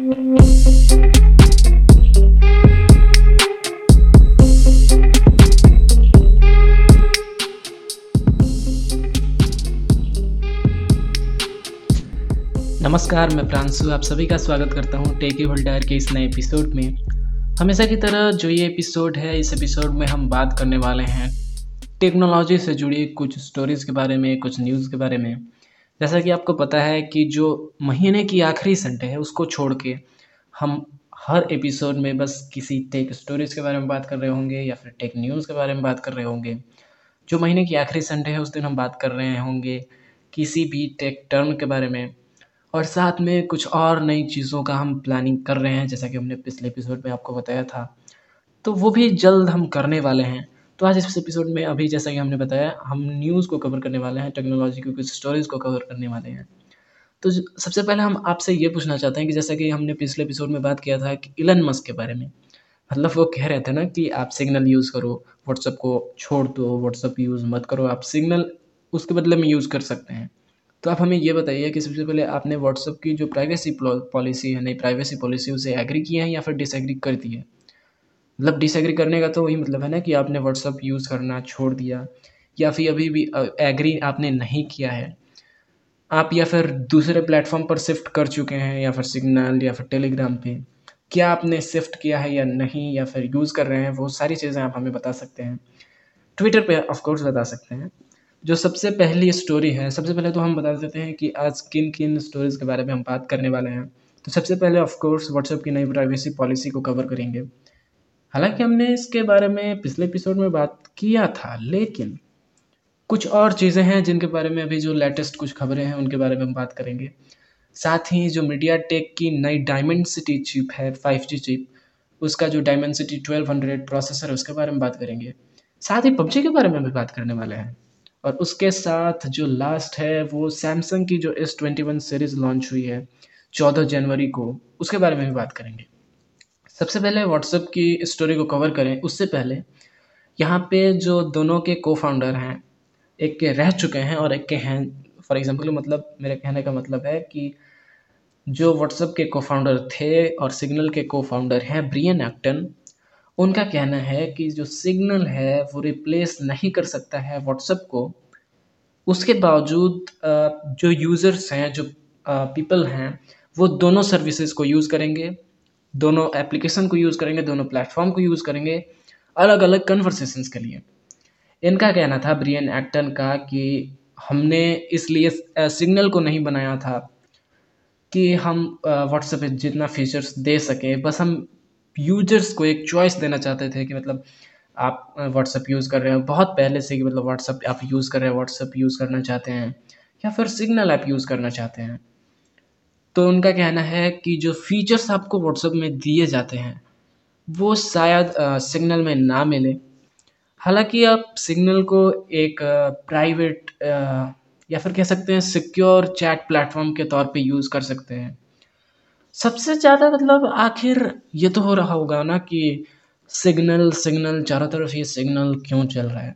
नमस्कार, मैं प्रांशु, आप सभी का स्वागत करता हूँ टेकी होल्डर के इस नए एपिसोड में। हमेशा की तरह जो ये एपिसोड है, इस एपिसोड में हम बात करने वाले हैं टेक्नोलॉजी से जुड़ी कुछ स्टोरीज़ के बारे में, कुछ न्यूज़ के बारे में। जैसा कि आपको पता है कि जो महीने की आखिरी संडे है, उसको छोड़ के हम हर एपिसोड में बस किसी टेक स्टोरीज़ के बारे में बात कर रहे होंगे या फिर टेक न्यूज़ के बारे में बात कर रहे होंगे। जो महीने की आखिरी संडे है, उस दिन हम बात कर रहे होंगे किसी भी टेक टर्म के बारे में। और साथ में कुछ और नई चीज़ों का हम प्लानिंग कर रहे हैं, जैसा कि हमने पिछले एपिसोड में आपको बताया था। तो वो भी जल्द हम करने वाले हैं। तो आज इस एपिसोड में अभी जैसा कि हमने बताया, हम न्यूज़ को कवर करने वाले हैं टेक्नोलॉजी की, कुछ स्टोरीज़ को कवर करने वाले हैं। तो सबसे पहले हम आपसे ये पूछना चाहते हैं कि जैसा कि हमने पिछले एपिसोड में बात किया था कि इलन मस्क के बारे में मतलब वो कह रहे थे ना कि आप सिग्नल यूज़ करो व्हाट्सअप को छोड़ दो व्हाट्सअप यूज़ मत करो, आप सिग्नल उसके बदले में यूज़ कर सकते हैं। तो आप हमें ये बताइए कि सबसे पहले आपने व्हाट्सअप की जो प्राइवेसी पॉलिसी है, नई प्राइवेसी पॉलिसी उसे एग्री किया है या फिर डिसएग्री कर दिया मतलब डिसएग्री करने का तो वही मतलब है ना कि आपने व्हाट्सअप यूज़ करना छोड़ दिया, या फिर अभी भी एग्री आपने नहीं किया है, आप या फिर दूसरे प्लेटफॉर्म पर शिफ्ट कर चुके हैं, या फिर सिग्नल या फिर टेलीग्राम पे, क्या आपने शिफ्ट किया है या नहीं, या फिर यूज़ कर रहे हैं, वो सारी चीज़ें आप हमें बता सकते हैं। ट्विटर पे ऑफकोर्स बता सकते हैं। जो सबसे पहली स्टोरी है, सबसे पहले तो हम बता देते हैं कि आज किन किन स्टोरीज़ के बारे में हम बात करने वाले हैं। तो सबसे पहले ऑफ़ कोर्स व्हाट्सएप की नई प्राइवेसी पॉलिसी को कवर करेंगे। हालाँकि हमने इसके बारे में पिछले एपिसोड में बात किया था, लेकिन कुछ और चीज़ें हैं जिनके बारे में अभी जो लेटेस्ट कुछ खबरें हैं, उनके बारे में हम बात करेंगे। साथ ही जो मीडिया टेक की नई डायमंड सिटी चिप है फाइव जी चिप उसका जो Dimensity twelve hundred processor है, उसके बारे में बात करेंगे। साथ ही पबजी के बारे में भी बात करने वाले हैं। और उसके साथ जो लास्ट है, वो सैमसंग की जो S twenty one series launch हुई है, चौदह जनवरी को, उसके बारे में भी बात करेंगे। सबसे पहले व्हाट्सएप की स्टोरी को कवर करें। उससे पहले यहाँ पे जो दोनों के को फाउंडर हैं, एक के रह चुके हैं और एक के हैं। फॉर एग्जांपल मतलब मेरे कहने का मतलब है कि जो व्हाट्सएप के को फाउंडर थे और सिग्नल के को फाउंडर हैं ब्रियन एक्टन उनका कहना है कि जो सिग्नल है, वो रिप्लेस नहीं कर सकता है व्हाट्सएप को। उसके बावजूद जो यूज़र्स हैं, जो पीपल हैं, वो दोनों सर्विसेज़ को यूज़ करेंगे। दोनों एप्लीकेशन को यूज़ करेंगे, दोनों प्लेटफॉर्म को यूज़ करेंगे अलग अलग कन्वर्सेशंस के लिए। इनका कहना था ब्रियन एक्टन का कि हमने इसलिए सिग्नल को नहीं बनाया था कि हम व्हाट्सएप पे जितना फीचर्स दे सकें। बस हम यूज़र्स को एक चॉइस देना चाहते थे कि मतलब आप व्हाट्सअप यूज़ कर रहे हो। बहुत पहले से कि मतलब व्हाट्सअप आप यूज़ कर रहे हो व्हाट्सअप यूज़ करना चाहते हैं या फिर सिग्नल ऐप यूज़ करना चाहते हैं। तो उनका कहना है कि जो फीचर्स आपको व्हाट्सअप में दिए जाते हैं, वो शायद सिग्नल में ना मिले। हालाँकि आप सिग्नल को एक प्राइवेट या फिर कह सकते हैं सिक्योर चैट प्लेटफॉर्म के तौर पे यूज़ कर सकते हैं। सबसे ज़्यादा मतलब आखिर ये तो हो रहा होगा ना कि सिग्नल सिग्नल चारों तरफ़ ये सिग्नल क्यों चल रहा है?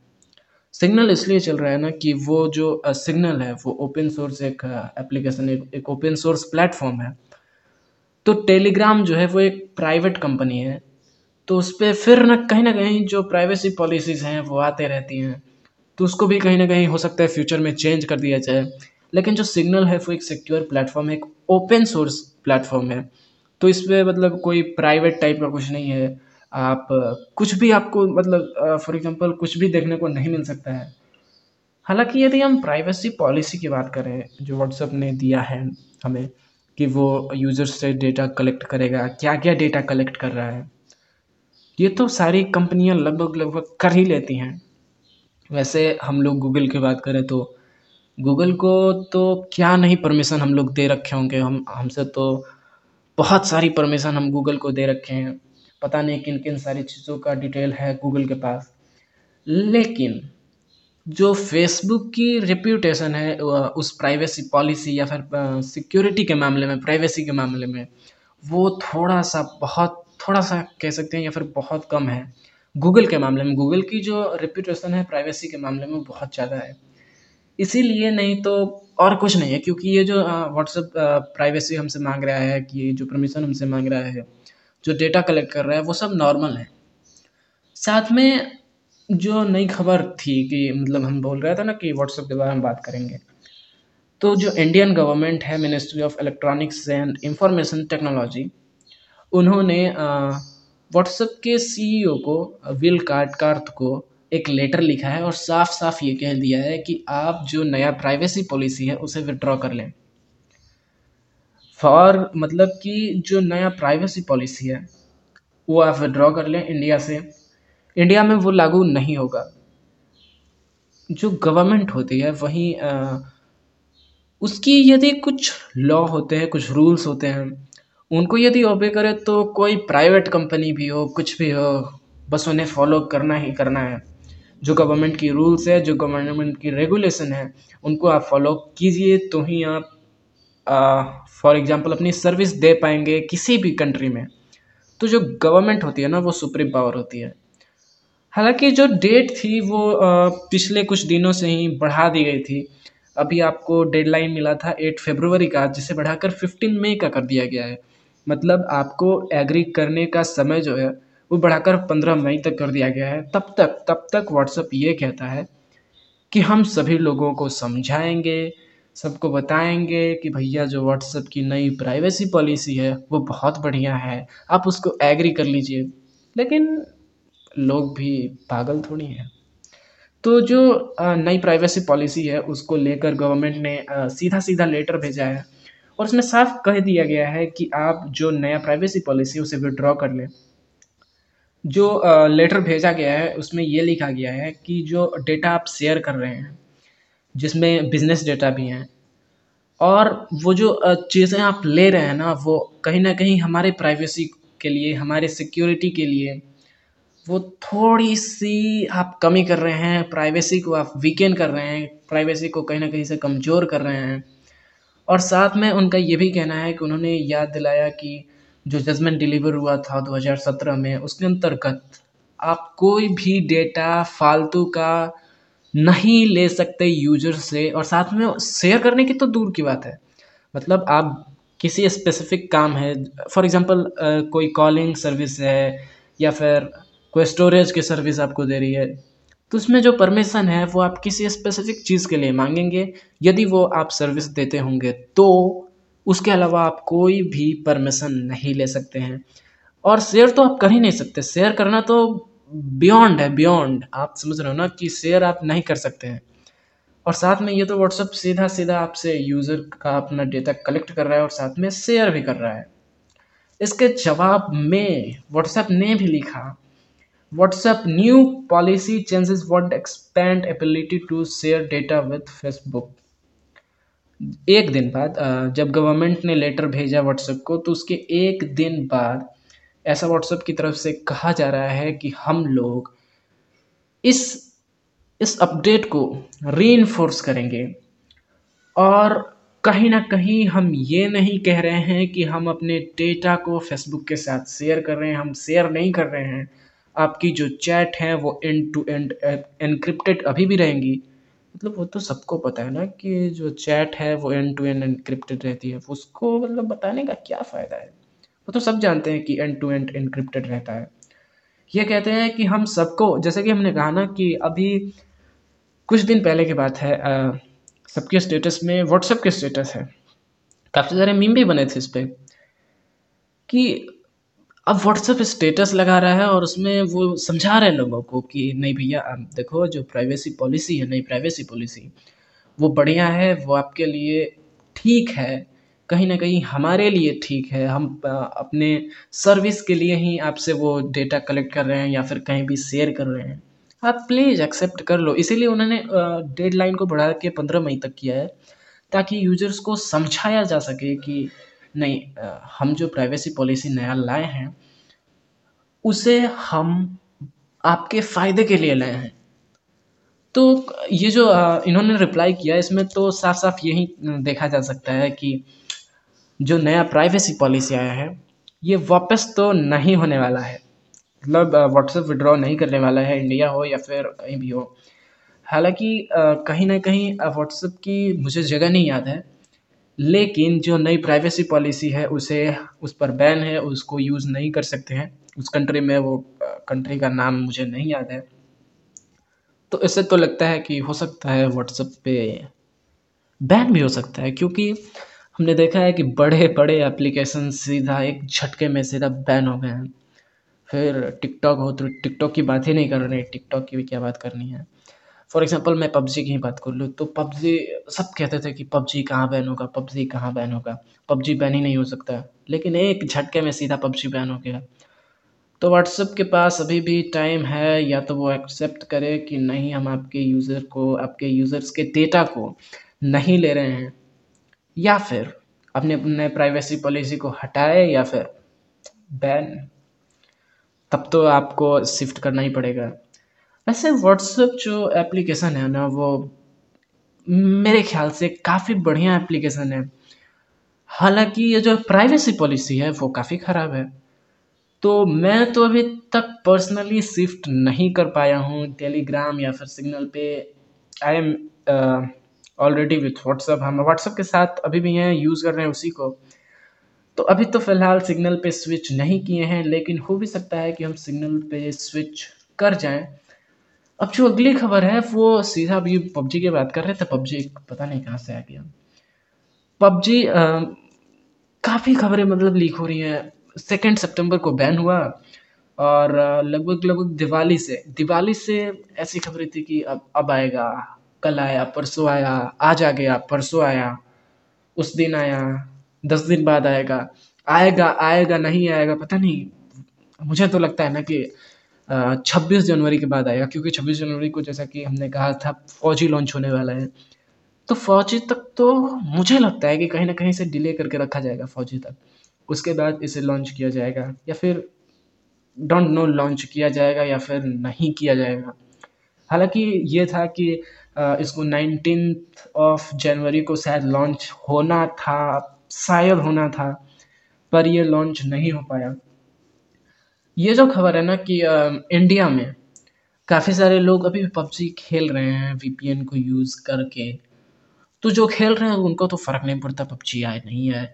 सिग्नल इसलिए चल रहा है ना कि वो जो सिग्नल है वो ओपन सोर्स एक एप्लीकेशन एक, ओपन सोर्स प्लेटफॉर्म है। तो टेलीग्राम जो है वो एक प्राइवेट कंपनी है। तो उस पर फिर ना कहीं ना कहीं जो प्राइवेसी पॉलिसीज़ हैं वो आते रहती हैं। तो उसको भी कहीं ना कहीं हो सकता है फ्यूचर में चेंज कर दिया जाए। लेकिन जो सिग्नल है वो एक सिक्योर प्लेटफॉर्म है एक ओपन सोर्स प्लेटफॉर्म है। तो इस पर मतलब कोई प्राइवेट टाइप का कुछ नहीं है। आप, कुछ भी आपको मतलब फॉर एग्जांपल कुछ भी देखने को नहीं मिल सकता है। हालाँकि यदि हम प्राइवेसी पॉलिसी की बात करें, जो व्हाट्सएप ने दिया है हमें, कि वो यूज़र्स से डेटा कलेक्ट करेगा क्या क्या डेटा कलेक्ट कर रहा है, ये तो सारी कंपनियाँ लगभग लगभग कर ही लेती हैं। वैसे हम लोग गूगल की बात करें तो गूगल को तो क्या नहीं परमिशन हम लोग दे रखे होंगे, हम, हमसे तो बहुत सारी परमिशन हम गूगल को दे रखे हैं। पता नहीं किन किन सारी चीज़ों का डिटेल है गूगल के पास। लेकिन जो फेसबुक की रिप्यूटेशन है उस प्राइवेसी पॉलिसी या फिर सिक्योरिटी के मामले में प्राइवेसी के मामले में, वो थोड़ा सा बहुत, थोड़ा सा कह सकते हैं या फिर बहुत कम है। गूगल के मामले में, गूगल की जो रिप्यूटेशन है प्राइवेसी के मामले में बहुत ज़्यादा है। इसीलिए नहीं तो और कुछ नहीं है, क्योंकि ये जो व्हाट्सएप प्राइवेसी हमसे मांग रहा है, कि जो परमिशन हमसे मांग रहा है जो डेटा कलेक्ट कर रहा है, वो सब नॉर्मल है। साथ में जो नई खबर थी कि मतलब हम बोल रहे थे ना कि व्हाट्सएप के बारे में बात करेंगे तो जो इंडियन गवर्नमेंट है ministry of electronics and information technology उन्होंने व्हाट्सएप के सीईओ को विल कार्टकार्थ को एक लेटर लिखा है और साफ़ साफ़ ये कह दिया है कि आप जो नया प्राइवेसी पॉलिसी है, उसे विड्रॉ कर लें। फॉर मतलब कि जो नया प्राइवेसी पॉलिसी है, वो आप विड्रॉ कर लें इंडिया से। इंडिया में वो लागू नहीं होगा। जो गवर्नमेंट होती है, वहीं उसकी यदि कुछ लॉ होते हैं, कुछ रूल्स होते हैं, उनको यदि ओबे करे तो कोई प्राइवेट कंपनी भी हो, कुछ भी हो, बस उन्हें फॉलो करना ही करना है। जो गवर्नमेंट की रूल्स है, जो गवर्नमेंट की रेगुलेशन है, उनको आप फॉलो कीजिए तो ही आप फॉर एग्ज़ाम्पल अपनी सर्विस दे पाएँगे किसी भी कंट्री में तो जो गवर्नमेंट होती है ना, वो सुप्रीम पावर होती है। हालाँकि जो डेट थी, वो पिछले कुछ दिनों से ही बढ़ा दी गई थी। अभी आपको डेडलाइन मिला था एट फेब्रुवरी का, जिसे बढ़ाकर फिफ्टीन मई का कर दिया गया है। मतलब आपको एग्री करने का समय जो है, वो बढ़ाकर पंद्रह मई तक कर दिया गया है। तब तक तब तक व्हाट्सअप ये कहता है कि हम सभी लोगों को समझाएँगे सबको बताएँगे कि भैया जो व्हाट्सअप की नई प्राइवेसी पॉलिसी है, वो बहुत बढ़िया है। आप उसको एग्री कर लीजिए। लेकिन लोग भी पागल थोड़ी हैं। तो जो नई प्राइवेसी पॉलिसी है, उसको लेकर गवर्नमेंट ने सीधा सीधा लेटर भेजा है। और उसमें साफ़ कह दिया गया है कि आप जो नया प्राइवेसी पॉलिसी उसे विड्रॉ कर लें। जो लेटर भेजा गया है, उसमें ये लिखा गया है कि जो डेटा आप शेयर कर रहे हैं जिसमें बिज़नेस डेटा भी हैं। और वो जो चीज़ें आप ले रहे हैं ना, वो कहीं ना कहीं हमारे प्राइवेसी के लिए, हमारे सिक्योरिटी के लिए, वो थोड़ी सी आप कमी कर रहे हैं प्राइवेसी को आप वीकेंड कर रहे हैं प्राइवेसी को कहीं ना कहीं से कमज़ोर कर रहे हैं। और साथ में उनका ये भी कहना है कि उन्होंने याद दिलाया कि जो जजमेंट डिलीवर हुआ था 2017 में, उसके अंतर्गत आप कोई भी डेटा फालतू का नहीं ले सकते यूज़र से। और साथ में शेयर करने की तो दूर की बात है। मतलब आप किसी स्पेसिफिक काम है फॉर एग्ज़ाम्पल कोई कॉलिंग सर्विस है, या फिर कोई स्टोरेज की सर्विस आपको दे रही है तो उसमें जो परमिशन है, वो आप किसी स्पेसिफिक चीज़ के लिए मांगेंगे। यदि वो आप सर्विस देते होंगे तो उसके अलावा आप कोई भी परमिशन नहीं ले सकते हैं। और शेयर तो आप कर ही नहीं सकते। शेयर करना तो बियॉन्ड है बियॉन्ड आप समझ रहे हो ना कि शेयर आप नहीं कर सकते हैं। और साथ में ये तो व्हाट्सअप सीधा सीधा आपसे यूज़र का अपना डेटा कलेक्ट कर रहा है और साथ में शेयर भी कर रहा है। इसके जवाब में व्हाट्सएप ने भी लिखा WhatsApp new policy changes what expand ability to share data with Facebook एक दिन बाद जब गवर्नमेंट ने लेटर भेजा व्हाट्सएप को तो उसके एक दिन बाद ऐसा व्हाट्सएप की तरफ़ से कहा जा रहा है कि हम लोग इस इस अपडेट को री करेंगे। और कहीं ना कहीं हम ये नहीं कह रहे हैं कि हम अपने डेटा को फेसबुक के साथ शेयर कर रहे हैं, हम शेयर नहीं कर रहे हैं। आपकी जो चैट है वो एंड टू एंड एनक्रिप्टेड अभी भी रहेंगी। मतलब वो तो सबको पता है ना कि जो चैट है वो एंड टू एंड एनक्रिप्टेड रहती है। उसको मतलब बताने का क्या फ़ायदा है? वो तो सब जानते हैं कि एंड टू एंड इनक्रिप्टेड रहता है। ये कहते हैं कि हम सबको, जैसे कि हमने कहा ना कि अभी कुछ दिन पहले की बात है सबके स्टेटस में व्हाट्सएप के स्टेटस है। काफ़ी सारे मीम भी बने थे इस पर कि अब व्हाट्सएप स्टेटस लगा रहा है और उसमें वो समझा रहे हैं लोगों को कि नहीं भैया आप देखो जो प्राइवेसी पॉलिसी है, नई प्राइवेसी पॉलिसी वो बढ़िया है, वो आपके लिए ठीक है। कहीं ना कहीं हमारे लिए ठीक है। हम अपने सर्विस के लिए ही आपसे वो डेटा कलेक्ट कर रहे हैं या फिर कहीं भी शेयर कर रहे हैं। आप प्लीज़ एक्सेप्ट कर लो। इसीलिए उन्होंने डेडलाइन को बढ़ा के पंद्रह मई तक किया है, ताकि यूज़र्स को समझाया जा सके कि नहीं हम जो प्राइवेसी पॉलिसी नया लाए हैं, उसे हम आपके फ़ायदे के लिए लाए हैं। तो ये जो इन्होंने रिप्लाई किया, इसमें तो साफ़ साफ़ यही देखा जा सकता है कि जो नया प्राइवेसी पॉलिसी आया है, ये वापस तो नहीं होने वाला है। मतलब व्हाट्सएप विड्रॉ नहीं करने वाला है इंडिया हो या फिर कहीं भी हो। हालाँकि कहीं ना कहीं व्हाट्सएप की मुझे जगह नहीं याद है, लेकिन जो नई प्राइवेसी पॉलिसी है, उसे, उस पर बैन है, उसको यूज़ नहीं कर सकते हैं। उस कंट्री में वो कंट्री का नाम मुझे नहीं याद है। तो इससे तो लगता है कि हो सकता है व्हाट्सएप पे बैन भी हो सकता है, क्योंकि हमने देखा है कि बड़े बड़े एप्लीकेशन सीधा एक झटके में सीधा बैन हो गए हैं। फिर टिकटॉक हो तो टिकटॉक की बात ही नहीं कर रहे टिकटॉक की भी क्या बात करनी है? फॉर एग्जांपल मैं पबजी की ही बात कर लूँ तो पबजी सब कहते थे कि पबजी कहाँ बैन होगा पबजी कहाँ बैन होगा? पबजी बैन ही नहीं हो सकता। लेकिन एक झटके में सीधा पबजी बैन हो गया। तो व्हाट्सएप के पास अभी भी टाइम है, या तो वो एक्सेप्ट करे कि नहीं, हम आपके यूज़र को, आपके यूज़र्स के डेटा को नहीं ले रहे हैं। या फिर अपने अपने प्राइवेसी पॉलिसी को हटाए या फिर बैन तब तो आपको शिफ्ट करना ही पड़ेगा। वैसे व्हाट्सएप जो एप्लीकेशन है ना, वो मेरे ख्याल से काफ़ी बढ़िया एप्लीकेशन है। हालाँकि ये जो प्राइवेसी पॉलिसी है, वो काफ़ी ख़राब है। तो मैं तो अभी तक पर्सनली शिफ्ट नहीं कर पाया हूँ। टेलीग्राम या फिर सिग्नल पे I am already with WhatsApp हम व्हाट्सअप के साथ अभी भी हैं यूज़ कर रहे हैं उसी को। तो अभी तो फ़िलहाल सिग्नल पे स्विच नहीं किए हैं, लेकिन हो भी सकता है कि हम सिग्नल पे स्विच कर जाएँ। अब जो अगली खबर है, वो सीधा अभी पबजी की बात कर रहे थे। पबजी पता नहीं कहाँ से आ गया। पबजी काफ़ी खबरें मतलब लीक हो रही हैं। सेकेंड सितंबर को बैन हुआ और लगभग लगभग दिवाली से दिवाली से ऐसी खबरें थी कि अब अब आएगा। कल आया, परसों आया, आज आ गया, परसों आया, उस दिन आया, दस दिन बाद आएगा आएगा आएगा, नहीं आएगा, पता नहीं, मुझे तो लगता है ना कि छब्बीस जनवरी के बाद आएगा, क्योंकि छब्बीस जनवरी को जैसा कि हमने कहा था, फौजी लॉन्च होने वाला है। तो फौजी तक तो मुझे लगता है कि कहीं ना कहीं से डिले करके रखा जाएगा, फौजी तक। उसके बाद इसे लॉन्च किया जाएगा, या फिर डोंट नो लॉन्च किया जाएगा, या फिर नहीं किया जाएगा। हालाँकि ये था कि इसको नाइनटीन ऑफ़ जनवरी को शायद लॉन्च होना था, शायद होना था, पर ये लॉन्च नहीं हो पाया। ये जो खबर है ना कि इंडिया में काफ़ी सारे लोग अभी भी पबजी खेल रहे हैं वीपीएन को यूज़ करके। तो जो खेल रहे हैं, उनको तो फ़र्क नहीं पड़ता, पबजी आए नहीं आए।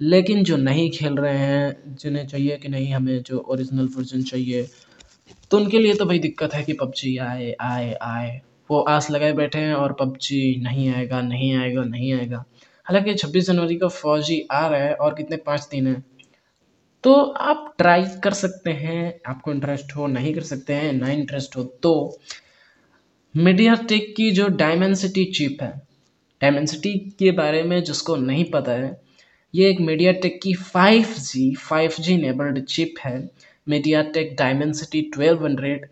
लेकिन जो नहीं खेल रहे हैं, जिन्हें चाहिए कि नहीं हमें जो ओरिजिनल वर्जन चाहिए तो उनके लिए तो भाई दिक्कत है कि पबजी आए आए आए। वो आस लगाए बैठे हैं और पबजी नहीं आएगा नहीं आएगा नहीं आएगा। हालाँकि छब्बीस जनवरी का फौजी आ रहा है और कितने पाँच दिन हैं। तो आप ट्राई कर सकते हैं, आपको इंटरेस्ट हो, नहीं कर सकते हैं, ना इंटरेस्ट हो तो मीडिया टेक की जो डायमेंसिटी चिप है, डायमेंसिटी के बारे में जिसको नहीं पता है, ये एक मीडिया टेक की five G five G enabled chip है। MediaTek Dimensity twelve hundred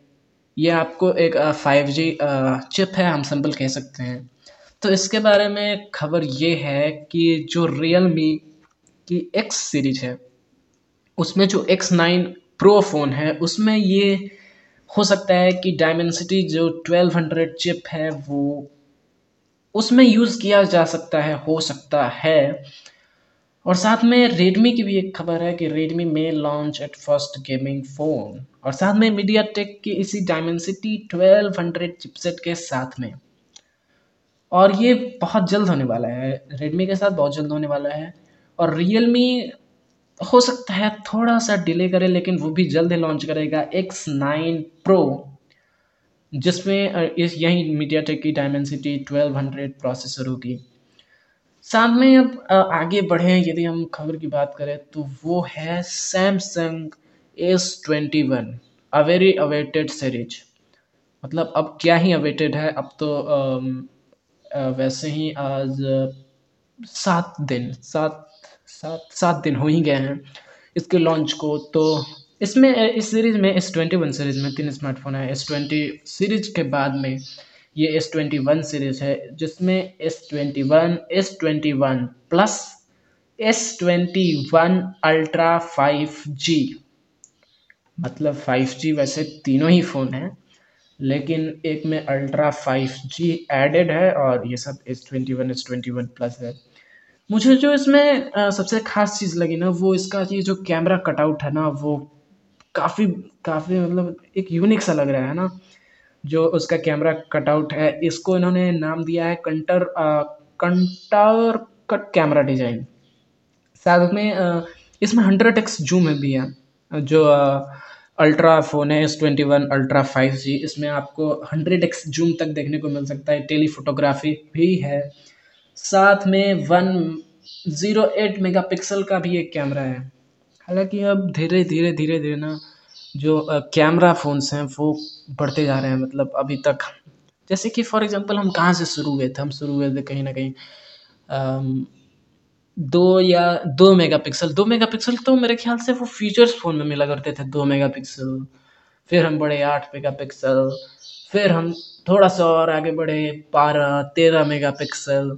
ये आपको एक फाइव जी चिप है, हम सिंपल कह सकते हैं। तो इसके बारे में खबर ये है कि जो रियल मी की एक्स सीरीज़ है, उसमें जो एक्स नाइन प्रो फ़ोन है, उसमें ये हो सकता है कि डायमेंसिटी जो ट्वेल्व हंड्रेड चिप है, वो उसमें यूज़ किया जा सकता है, हो सकता है। और साथ में रेडमी की भी एक खबर है कि रेडमी में launch at first gaming phone और साथ में मीडिया टेक की इसी डायमेंसिटी ट्वेल्व हंड्रेड चिपसेट के साथ में। और ये बहुत जल्द होने वाला है। रेडमी के साथ बहुत जल्द होने वाला है। और रियलमी हो सकता है थोड़ा सा डिले करे, लेकिन वो भी जल्द ही लॉन्च करेगा एक्स नाइन प्रो जिसमें यही मीडिया टेक की डायमेंसिटी ट्वेल्व हंड्रेड प्रोसेसर होगी। साथ में अब आगे बढ़े, यदि हम खबर की बात करें तो वो है Samsung S twenty one a very awaited series मतलब अब क्या ही अवेटेड है, अब तो वैसे ही आज, सात दिन, सात सात सात दिन हो ही गए हैं इसके लॉन्च को। तो इसमें, इस सीरीज़ में एस ट्वेंटी वन सीरीज़ में तीन स्मार्टफ़ोन है। एस ट्वेंटी सीरीज़ के बाद में ये एस ट्वेंटी वन सीरीज़ है, जिसमें S twenty one S twenty one plus S twenty one ultra five G मतलब फाइव जी वैसे तीनों ही फ़ोन हैं, लेकिन एक में अल्ट्रा फाइव जी एडेड है और ये सब S twenty one S twenty one plus है। मुझे जो इसमें सबसे ख़ास चीज़ लगी ना, वो इसका ये जो कैमरा कटआउट है ना, वो काफ़ी काफ़ी मतलब एक यूनिक सा लग रहा है ना। जो उसका कैमरा कटआउट है, इसको इन्होंने नाम दिया है contour contour cut camera design साथ में इसमें हंड्रेड एक्स जूम है भी है, जो अल्ट्रा फ़ोन है S twenty one ultra five G इसमें आपको हंड्रेड एक्स जूम तक देखने को मिल सकता है टेली फोटोग्राफी भी है। साथ में one zero eight megapixel का भी एक कैमरा है। हालाँकि अब धीरे धीरे धीरे धीरे ना जो कैमरा फ़ोन्स हैं, वो बढ़ते जा रहे हैं मतलब अभी तक। जैसे कि फॉर एग्जांपल हम कहाँ से शुरू हुए थे? हम शुरू हुए थे कहीं ना कहीं दो या दो मेगापिक्सल दो मेगापिक्सल तो मेरे ख्याल से वो फीचर्स फ़ोन में मिला करते थे, दो मेगापिक्सल फिर हम बढ़े आठ मेगापिक्सल फिर हम थोड़ा सा और आगे बढ़े, बारह, तेरह मेगापिक्सल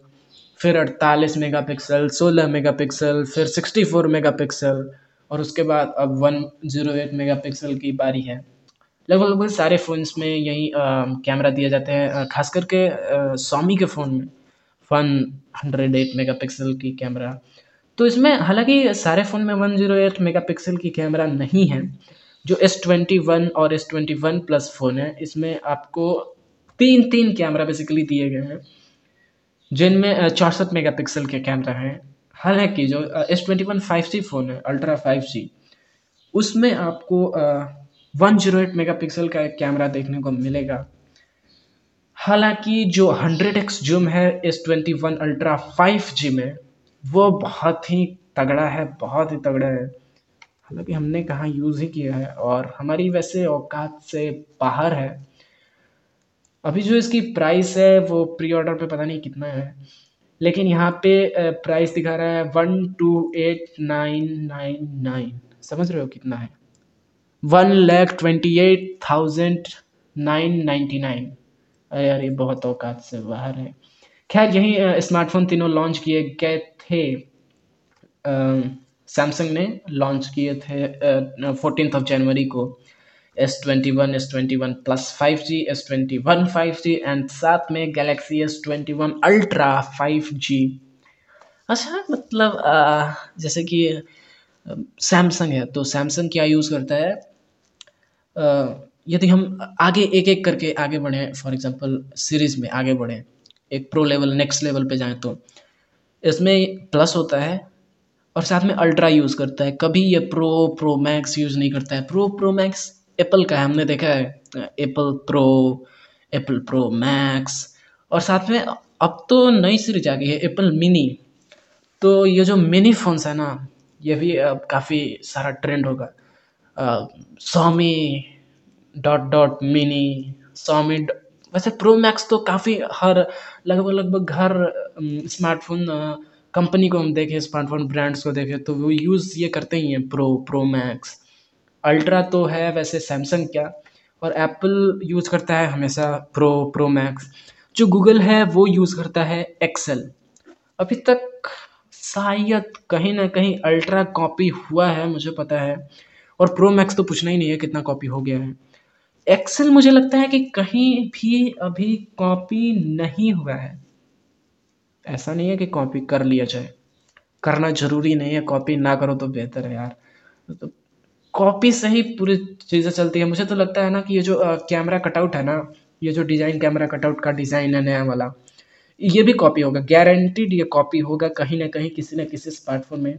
फिर अड़तालीस मेगापिक्सल सोलह मेगापिक्सल फिर सिक्सटी फोर मेगापिक्सल और उसके बाद अब वन ज़ीरो एट मेगापिक्सल की बारी है। लगभग लगभग सारे फ़ोन्स में यही कैमरा दिए जाते हैं खास करके सोमी के फ़ोन में। One hundred eight megapixel की कैमरा तो इसमें हालाँकि सारे फ़ोन में one zero eight megapixel की कैमरा नहीं है, जो एस ट्वेंटी वन और S twenty one plus phone है, इसमें आपको तीन तीन कैमरा बेसिकली दिए गए हैं, जिनमें चौंसठ मेगा पिक्सल के कैमरा हैं। हालाँकि जो S twenty one five G phone है अल्ट्रा फाइव जी उसमें आपको one zero eight megapixel का एक कैमरा देखने को मिलेगा। हालाँकि जो हंड्रेड एक्स जूम है S twenty one ultra five G में, वो बहुत ही तगड़ा है, बहुत ही तगड़ा है। हालाँकि हमने कहाँ यूज़ ही किया है और हमारी वैसे औकात से बाहर है। अभी जो इसकी प्राइस है, वो प्री ऑर्डर पे पता नहीं कितना है। लेकिन यहाँ पे प्राइस दिखा रहा है one two eight nine nine nine समझ रहे हो कितना है? One lakh twenty eight thousand nine ninety nine यार, ये बहुत औकात से बाहर है। खैर, यही स्मार्टफ़ोन तीनों लॉन्च किए गए थे। सैमसंग ने लॉन्च किए थे फोर्टीन ऑफ़ जनवरी को। S twenty one S twenty one plus five G S twenty one five G and साथ में Galaxy S twenty one ultra five G अच्छा मतलब आ, जैसे कि सैमसंग है तो सैमसंग क्या यूज़ करता है? यदि हम आगे एक एक करके आगे बढ़ें फॉर एग्ज़ाम्पल सीरीज़ में आगे बढ़ें एक प्रो लेवल नेक्स्ट लेवल पे जाएँ तो इसमें प्लस होता है और साथ में अल्ट्रा यूज़ करता है। कभी ये प्रो प्रो मैक्स यूज़ नहीं करता है। प्रो प्रो मैक्स एप्पल का है, हमने देखा है Apple pro Apple pro max और साथ में अब तो नई सीरीज़ आ गई है एप्पल मिनी तो ये जो मिनी फ़ोन्स है ना, ये भी अब काफ़ी सारा ट्रेंड होगा। Xiaomi dot dot mini Xiaomi वैसे प्रो मैक्स तो काफ़ी हर, लगभग लगभग हर स्मार्टफ़ोन कंपनी को हम देखें स्मार्टफ़ोन ब्रांड्स को देखें तो वो यूज़ ये करते ही हैं प्रो प्रो मैक्स अल्ट्रा तो है, वैसे सैमसंग क्या? और एप्पल यूज़ करता है हमेशा प्रो प्रो मैक्स जो गूगल है, वो यूज़ करता है एक्सेल अभी तक शायद कहीं ना कहीं अल्ट्रा कॉपी हुआ है, मुझे पता है। और प्रो मैक्स तो पूछना ही नहीं है कितना कॉपी हो गया है। एक्सेल मुझे लगता है कि कहीं भी अभी कॉपी नहीं हुआ है। ऐसा नहीं है कि कॉपी कर लिया जाए। करना ज़रूरी नहीं है कॉपी ना करो तो बेहतर है यार। तो कॉपी से ही पूरी चीज़ें चलती है। मुझे तो लगता है ना कि ये जो कैमरा कटआउट है ना, ये जो डिज़ाइन कैमरा कटआउट का डिज़ाइन है नया वाला, ये भी कॉपी होगा। गारंटीड ये कॉपी होगा कहीं ना कहीं किसी न किसी स्मार्टफ़ोन में।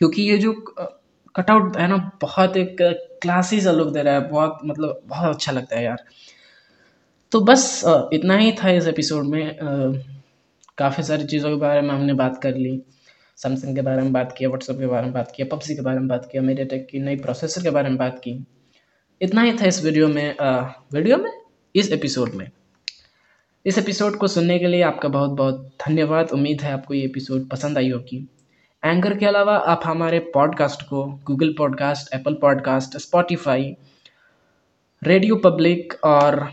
क्योंकि ये जो कटआउट है ना, बहुत एक क्लासी सा लुक दे रहा है। बहुत मतलब बहुत अच्छा लगता है यार। तो बस इतना ही था इस एपिसोड में। काफ़ी सारी चीज़ों के बारे में हमने बात कर ली। सैमसंग के बारे में बात किया व्हाट्सअप के बारे में बात किया पबजी के बारे में बात किया मेरे की नई प्रोसेसर के बारे में बात की। इतना ही था इस वीडियो में आ, वीडियो में? इस एपिसोड में। इस एपिसोड को सुनने के लिए आपका बहुत बहुत धन्यवाद। उम्मीद है आपको ये एपिसोड पसंद आई होगी। एंकर के अलावा आप हमारे पॉडकास्ट को Google podcast Apple podcast Spotify radio public और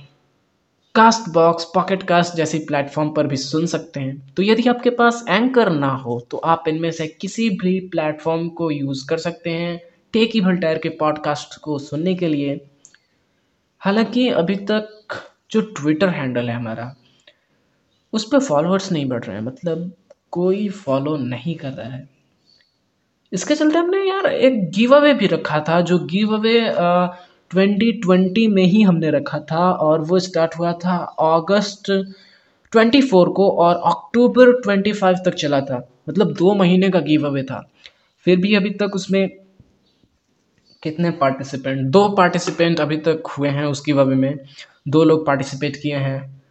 कास्ट बॉक्स पॉकेट कास्ट जैसी प्लेटफॉर्म पर भी सुन सकते हैं। तो यदि आपके पास एंकर ना हो तो आप इनमें से किसी भी प्लेटफॉर्म को यूज़ कर सकते हैं टेकी भल्टायर के पॉडकास्ट को सुनने के लिए। हालाँकि अभी तक जो ट्विटर हैंडल है हमारा, उस पर फॉलोअर्स नहीं बढ़ रहे हैं मतलब कोई फॉलो नहीं कर रहा है। इसके चलते हमने यार एक गिव अवे भी रखा था, जो गिव अवे 2020 में ही हमने रखा था और वो स्टार्ट हुआ था अगस्त 24 को और अक्टूबर 25 तक चला था। मतलब दो महीने का गिव अवे था। फिर भी अभी तक उसमें कितने पार्टिसिपेंट दो पार्टिसिपेंट अभी तक हुए हैं उस गिव अवे में। दो लोग पार्टिसिपेट किए हैं।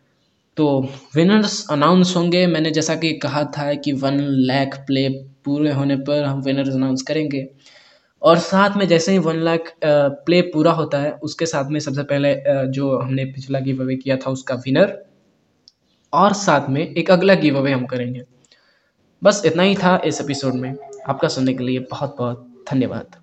तो विनर्स अनाउंस होंगे। मैंने जैसा कि कहा था कि वन लैख प्ले पूरे होने पर हम विनर्स अनाउंस करेंगे। और साथ में जैसे ही वन लाख प्ले पूरा होता है, उसके साथ में सबसे पहले जो हमने पिछला गिव अवे किया था उसका विनर और साथ में एक अगला गिव अवे हम करेंगे। बस इतना ही था इस एपिसोड में। आपका सुनने के लिए बहुत बहुत धन्यवाद।